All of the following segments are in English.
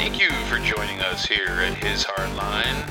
Thank you for joining us here at His Hardline.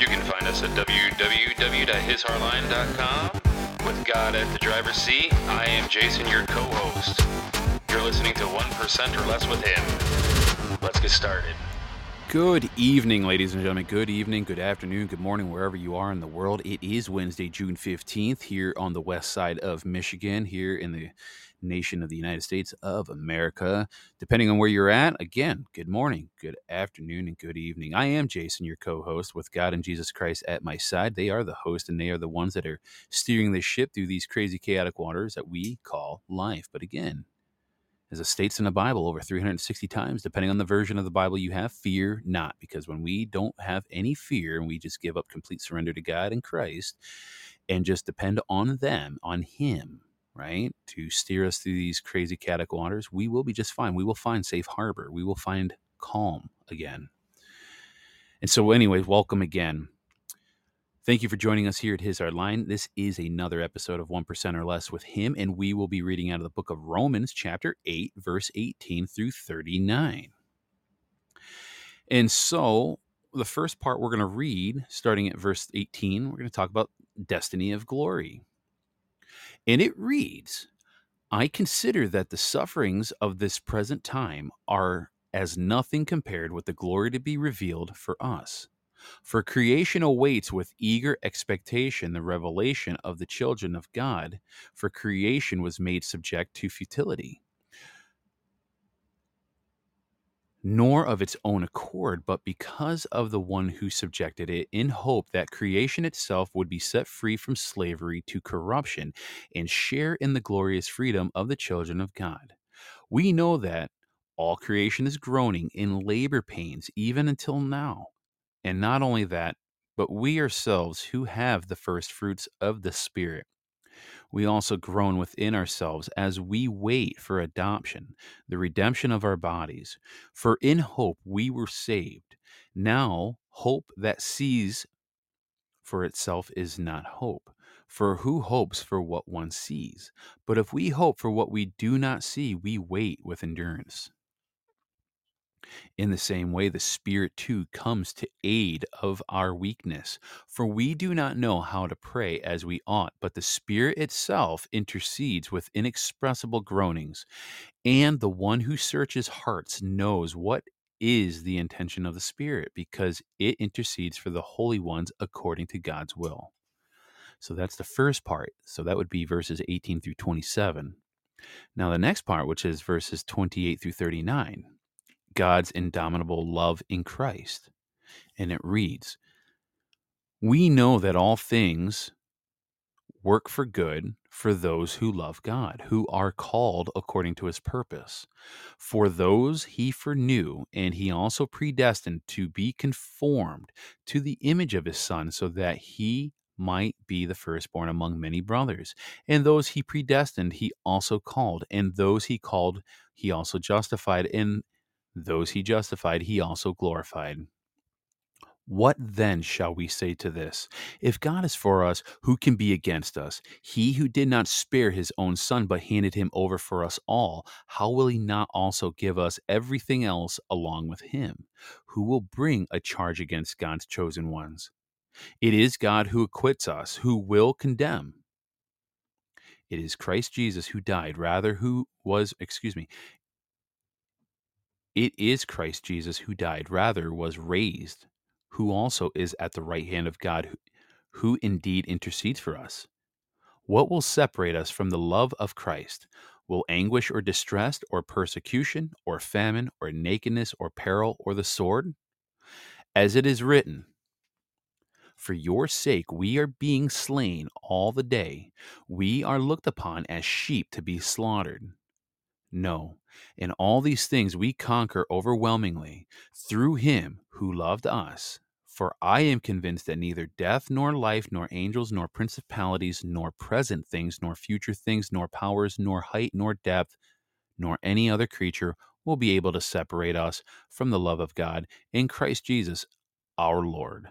You can find us at www.hishardline.com. With God at the driver's seat, I am Jason, your co host. You're listening to 1% or Less with Him. Let's get started. Good evening, ladies and gentlemen. Good evening, good afternoon, good morning, wherever you are in the world. It is Wednesday, June 15th, here on the west side of Michigan, here in the nation of the United States of America. Depending on where you're at, again, good morning, good afternoon, and good evening. I am Jason, your co host, with God and Jesus Christ at my side. They are the host, and they are the ones that are steering the ship through these crazy, chaotic waters that we call life. But again, as it states in the Bible over 360 times, depending on the version of the Bible you have, fear not. Because when we don't have any fear and we just give up complete surrender to God and Christ and just depend on them, on Him, right, to steer us through these crazy chaotic waters, we will be just fine. We will find safe harbor. We will find calm again. And so, anyways, welcome again. Thank you for joining us here at His Hard Line. This is another episode of 1% or Less with Him, and we will be reading out of the book of Romans, chapter 8, verse 18 through 39. And so, the first part we're going to read, starting at verse 18, we're going to talk about destiny of glory. And it reads I consider that the sufferings of this present time are as nothing compared with the glory to be revealed for us. For creation awaits with eager expectation the revelation of the children of God, for creation was made subject to futility. Nor of its own accord, but because of the one who subjected it, in hope that creation itself would be set free from slavery to corruption and share in the glorious freedom of the children of God. We know that all creation is groaning in labor pains even until now. And not only that, but we ourselves who have the first fruits of the Spirit, we also groan within ourselves as we wait for adoption, the redemption of our bodies. For in hope we were saved. Now, hope that sees for itself is not hope. For who hopes for what one sees? But if we hope for what we do not see, we wait with endurance. In the same way, the Spirit too comes to aid of our weakness. For we do not know how to pray as we ought, but the Spirit itself intercedes with inexpressible groanings. And the one who searches hearts knows what is the intention of the Spirit, because it intercedes for the holy ones according to God's will. So that's the first part. So that would be verses 18 through 27. Now, the next part, which is verses 28 through 39 God's indomitable love in Christ. And it reads We know that all things work for good for those who love God, who are called according to his purpose. For those he foreknew, and he also predestined to be conformed to the image of his Son, so that he might be the firstborn among many brothers. And those he predestined, he also called. And those he called, he also justified. And those he justified, he also glorified. What then shall we say to this? If God is for us, who can be against us? He who did not spare his own son, but handed him over for us all, how will he not also give us everything else along with him? Who will bring a charge against God's chosen ones? It is God who acquits us, who will condemn. It is Christ Jesus who died, rather, who was, excuse me, it is Christ Jesus who died, rather, was raised, who also is at the right hand of God, who, who indeed intercedes for us. What will separate us from the love of Christ? Will anguish or distress, or persecution, or famine, or nakedness, or peril, or the sword? As it is written, For your sake we are being slain all the day. We are looked upon as sheep to be slaughtered. No, in all these things we conquer overwhelmingly through him who loved us. For I am convinced that neither death, nor life, nor angels, nor principalities, nor present things, nor future things, nor powers, nor height, nor depth, nor any other creature will be able to separate us from the love of God in Christ Jesus our Lord.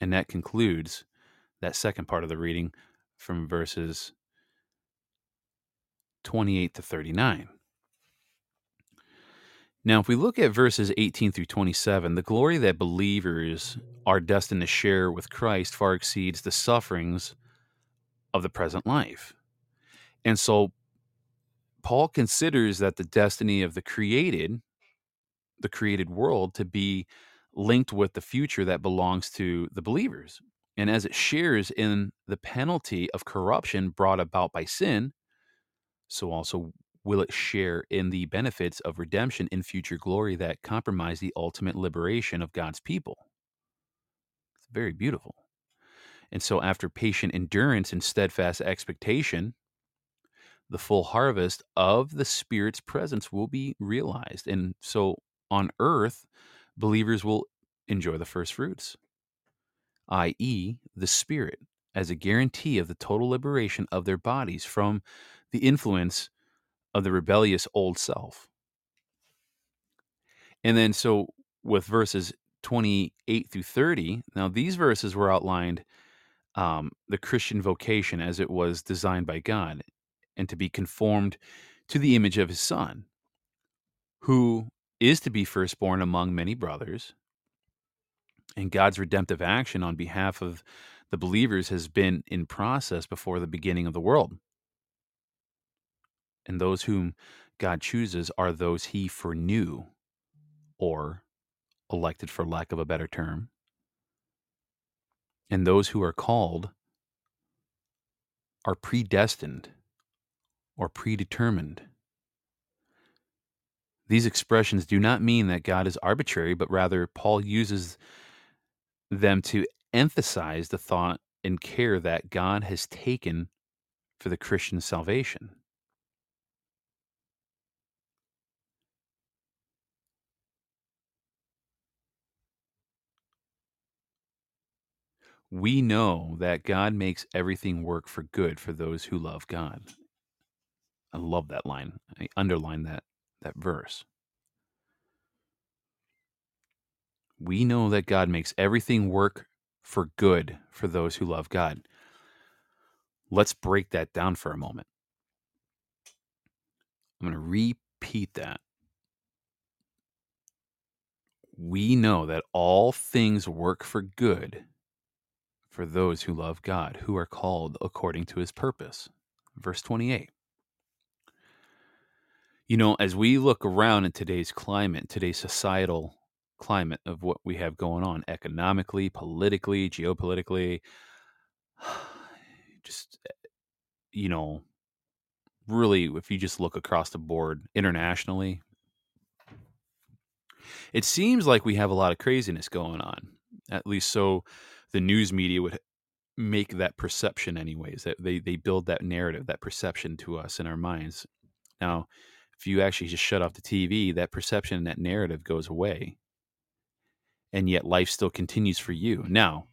And that concludes that second part of the reading from verses 28 to 39. Now, if we look at verses 18 through 27, the glory that believers are destined to share with Christ far exceeds the sufferings of the present life. And so Paul considers that the destiny of the created, the created world, to be linked with the future that belongs to the believers. And as it shares in the penalty of corruption brought about by sin, so also will it share in the benefits of redemption in future glory that compromise the ultimate liberation of God's people. It's very beautiful. And so, after patient endurance and steadfast expectation, the full harvest of the Spirit's presence will be realized. And so, on earth, believers will enjoy the first fruits, i.e., the Spirit, as a guarantee of the total liberation of their bodies from the influence of the rebellious old self. And then, so with verses 28 through 30, now these verses were outlined um, the Christian vocation as it was designed by God and to be conformed to the image of his Son, who is to be firstborn among many brothers. And God's redemptive action on behalf of the believers has been in process before the beginning of the world and those whom God chooses are those he foreknew, or elected for lack of a better term. And those who are called are predestined or predetermined. These expressions do not mean that God is arbitrary, but rather Paul uses them to emphasize the thought and care that God has taken for the Christian salvation. We know that God makes everything work for good for those who love God. I love that line. I underline that that verse. We know that God makes everything work for good for those who love God. Let's break that down for a moment. I'm going to repeat that. We know that all things work for good for those who love God, who are called according to his purpose. Verse 28. You know, as we look around in today's climate, today's societal climate of what we have going on economically, politically, geopolitically, just, eh, you know, really, if you just look across the board internationally, it seems like we have a lot of craziness going on. At least so the news media would make that perception anyways that they they build that narrative that perception to us in our minds. Now if you actually just shut off the tv that perception and that narrative goes away. And yet life still continues for you. Now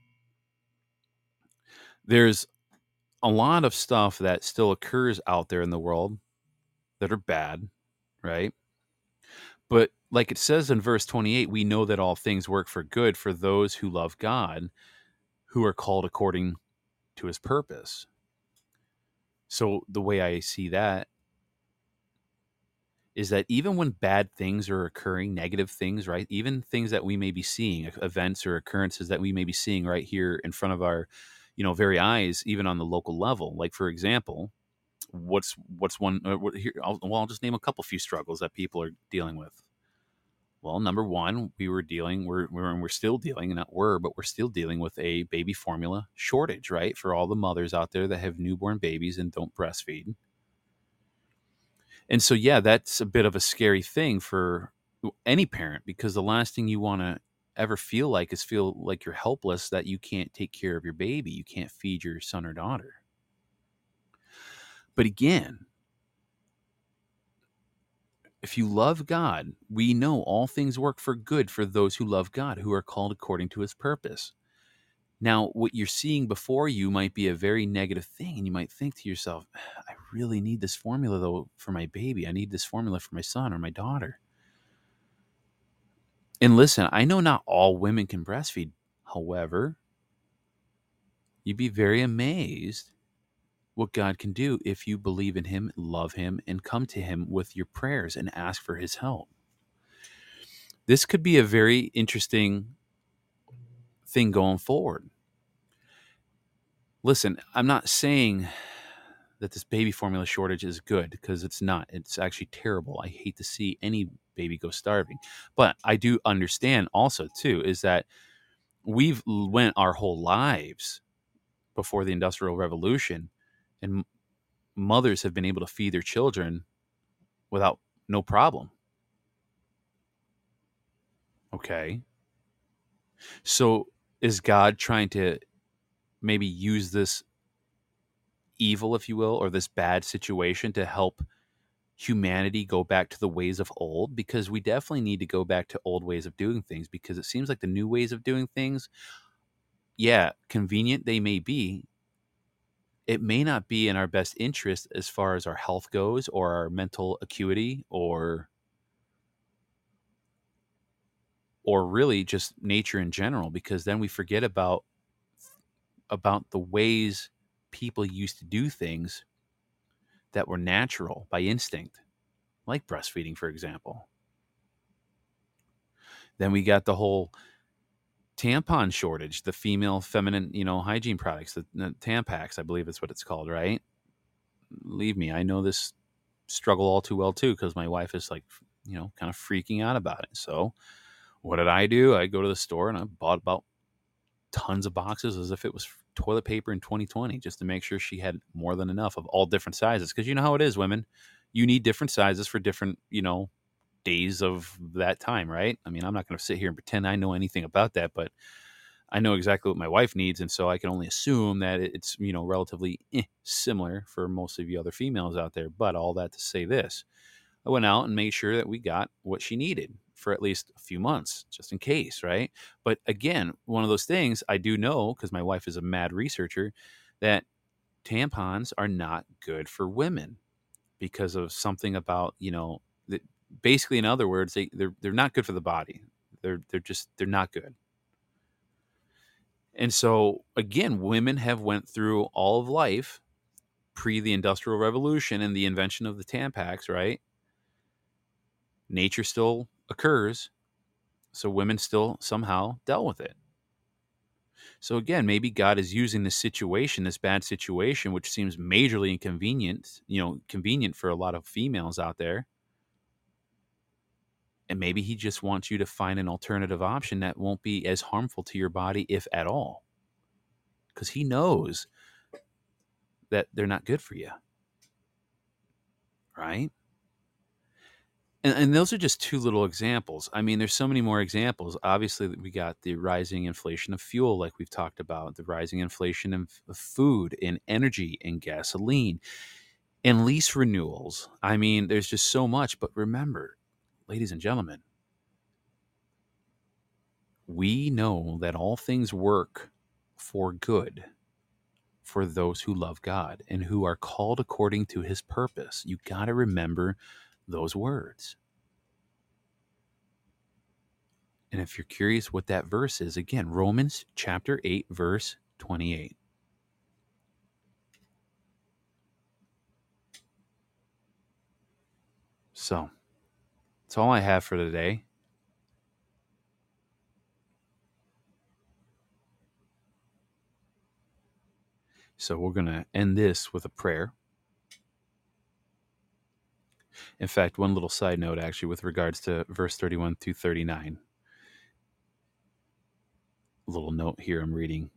there's a lot of stuff that still occurs out there in the world that are bad right? But like it says in verse 28 we know that all things work for good for those who love god who are called according to his purpose. So the way I see that is that even when bad things are occurring, negative things, right? Even things that we may be seeing, events or occurrences that we may be seeing right here in front of our, you know, very eyes, even on the local level. Like for example, what's what's one? Uh, what, here, I'll, well, I'll just name a couple few struggles that people are dealing with. Well, number one, we were dealing, we're, we're, we're still dealing, not were, but we're still dealing with a baby formula shortage, right? For all the mothers out there that have newborn babies and don't breastfeed. And so, yeah, that's a bit of a scary thing for any parent because the last thing you want to ever feel like is feel like you're helpless that you can't take care of your baby, you can't feed your son or daughter. But again, if you love God, we know all things work for good for those who love God, who are called according to his purpose. Now, what you're seeing before you might be a very negative thing, and you might think to yourself, ah, I really need this formula, though, for my baby. I need this formula for my son or my daughter. And listen, I know not all women can breastfeed. However, you'd be very amazed what God can do if you believe in Him, love Him, and come to Him with your prayers and ask for His help. this could be a very interesting thing going forward. Listen, I'm not saying that this baby formula shortage is good because it's not. It's actually terrible. I hate to see any baby go starving. But I do understand also too is that we've went our whole lives before the industrial revolution and mothers have been able to feed their children without no problem. Okay. So is God trying to maybe use this evil, if you will, or this bad situation to help humanity go back to the ways of old? Because we definitely need to go back to old ways of doing things because it seems like the new ways of doing things, yeah, convenient they may be, it may not be in our best interest as far as our health goes or our mental acuity or or really just nature in general because then we forget about about the ways people used to do things that were natural by instinct like breastfeeding for example. Then we got the whole tampon shortage the female feminine you know hygiene products the, the tampax i believe that's what it's called right leave me i know this struggle all too well too because my wife is like you know kind of freaking out about it so what did I do? I go to the store and I bought about tons of boxes as if it was toilet paper in 2020 just to make sure she had more than enough of all different sizes because you know how it is women you need different sizes for different you know days of that time right i mean i'm not going to sit here and pretend i know anything about that but i know exactly what my wife needs and so i can only assume that it's you know relatively eh, similar for most of you other females out there but all that to say this i went out and made sure that we got what she needed for at least a few months just in case, right? But again, one of those things I do know because my wife is a mad researcher that tampons are not good for women because of something about, you know, basically in other words, they they're they're not good for the body. They're they're just they're not good. And so again, women have went through all of life pre the industrial revolution and the invention of the tampax, right? Nature still occurs. So women still somehow dealt with it. So again, maybe God is using this situation, this bad situation, which seems majorly inconvenient, you know, convenient for a lot of females out there. And maybe he just wants you to find an alternative option that won't be as harmful to your body, if at all. Because he knows that they're not good for you. Right? And, and, those are just two little examples. I mean, there's so many more examples. Obviously, we got the rising inflation of fuel, like we've talked about, the rising inflation of, of food and energy and gasoline and lease renewals. I mean, there's just so much. But remember, ladies and gentlemen, we know that all things work for good for those who love God and who are called according to his purpose. You got to remember those words. And if you're curious what that verse is, again, Romans chapter 8, verse 28. So, that's all I have for today. So, we're going to end this with a prayer. In fact, one little side note actually with regards to verse 31 through 39. A little note here I'm reading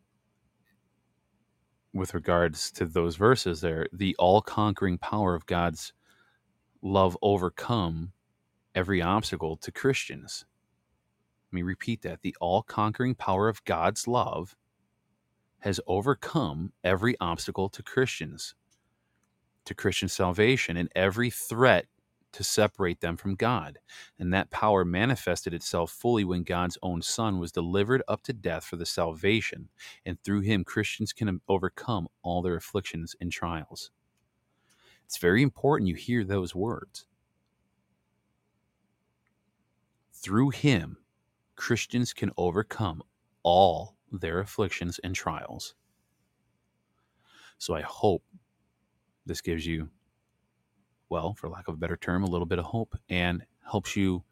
with regards to those verses there the all-conquering power of God's love overcome every obstacle to Christians. Let me repeat that. The all-conquering power of God's love has overcome every obstacle to Christians, to Christian salvation, and every threat to separate them from God. And that power manifested itself fully when God's own Son was delivered up to death for the salvation, and through him, Christians can overcome all their afflictions and trials. It's very important you hear those words. Through him, Christians can overcome all their afflictions and trials. So I hope this gives you well, for lack of a better term, a little bit of hope and helps you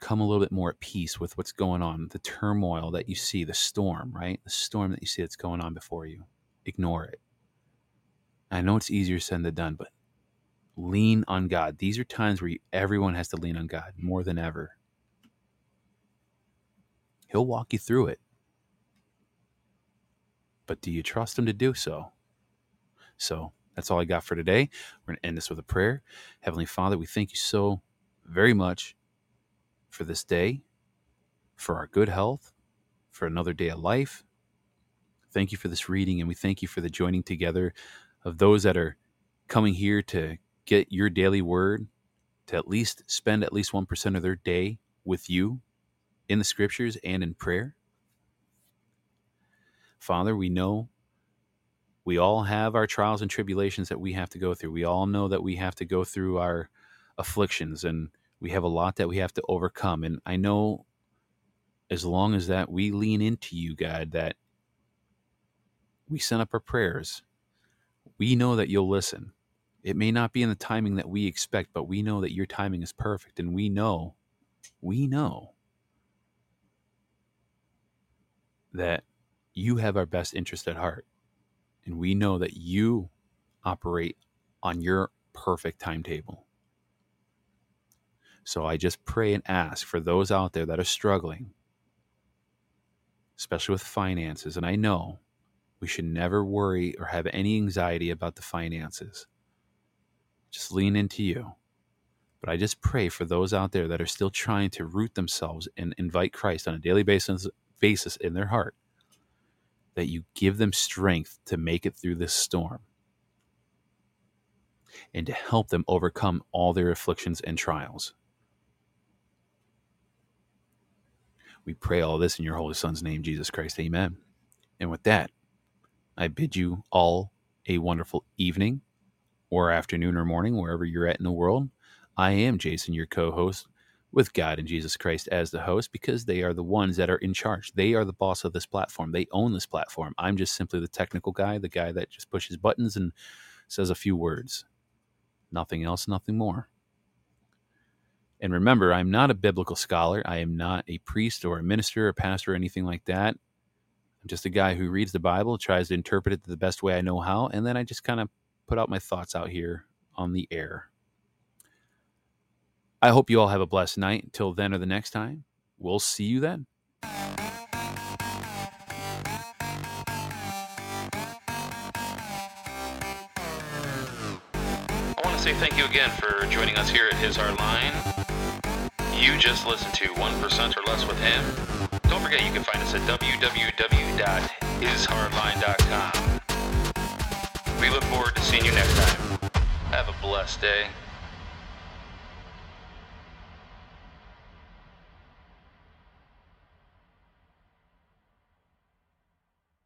come a little bit more at peace with what's going on, the turmoil that you see, the storm, right? The storm that you see that's going on before you. Ignore it. I know it's easier said than done, but lean on God. These are times where you, everyone has to lean on God more than ever. He'll walk you through it. But do you trust Him to do so? So that's all I got for today. We're going to end this with a prayer. Heavenly Father, we thank you so very much for this day, for our good health, for another day of life. Thank you for this reading, and we thank you for the joining together of those that are coming here to get your daily word, to at least spend at least 1% of their day with you in the scriptures and in prayer. Father, we know we all have our trials and tribulations that we have to go through. We all know that we have to go through our afflictions and we have a lot that we have to overcome. And I know as long as that we lean into you, God, that we send up our prayers, we know that you'll listen. It may not be in the timing that we expect, but we know that your timing is perfect. And we know, we know that you have our best interest at heart. And we know that you operate on your perfect timetable. So I just pray and ask for those out there that are struggling, especially with finances. And I know we should never worry or have any anxiety about the finances. Just lean into you. But I just pray for those out there that are still trying to root themselves and invite Christ on a daily basis, basis in their heart, that you give them strength to make it through this storm and to help them overcome all their afflictions and trials. We pray all this in your Holy Son's name, Jesus Christ. Amen. And with that, I bid you all a wonderful evening or afternoon or morning, wherever you're at in the world. I am Jason, your co host, with God and Jesus Christ as the host, because they are the ones that are in charge. They are the boss of this platform. They own this platform. I'm just simply the technical guy, the guy that just pushes buttons and says a few words. Nothing else, nothing more. And remember, I'm not a biblical scholar. I am not a priest or a minister or pastor or anything like that. I'm just a guy who reads the Bible, tries to interpret it the best way I know how, and then I just kind of put out my thoughts out here on the air. I hope you all have a blessed night. Until then or the next time, we'll see you then. I want to say thank you again for joining us here at His Hard Line. You just listened to 1% or Less with Him. Don't forget you can find us at www.hishardline.com. We look forward to seeing you next time. Have a blessed day.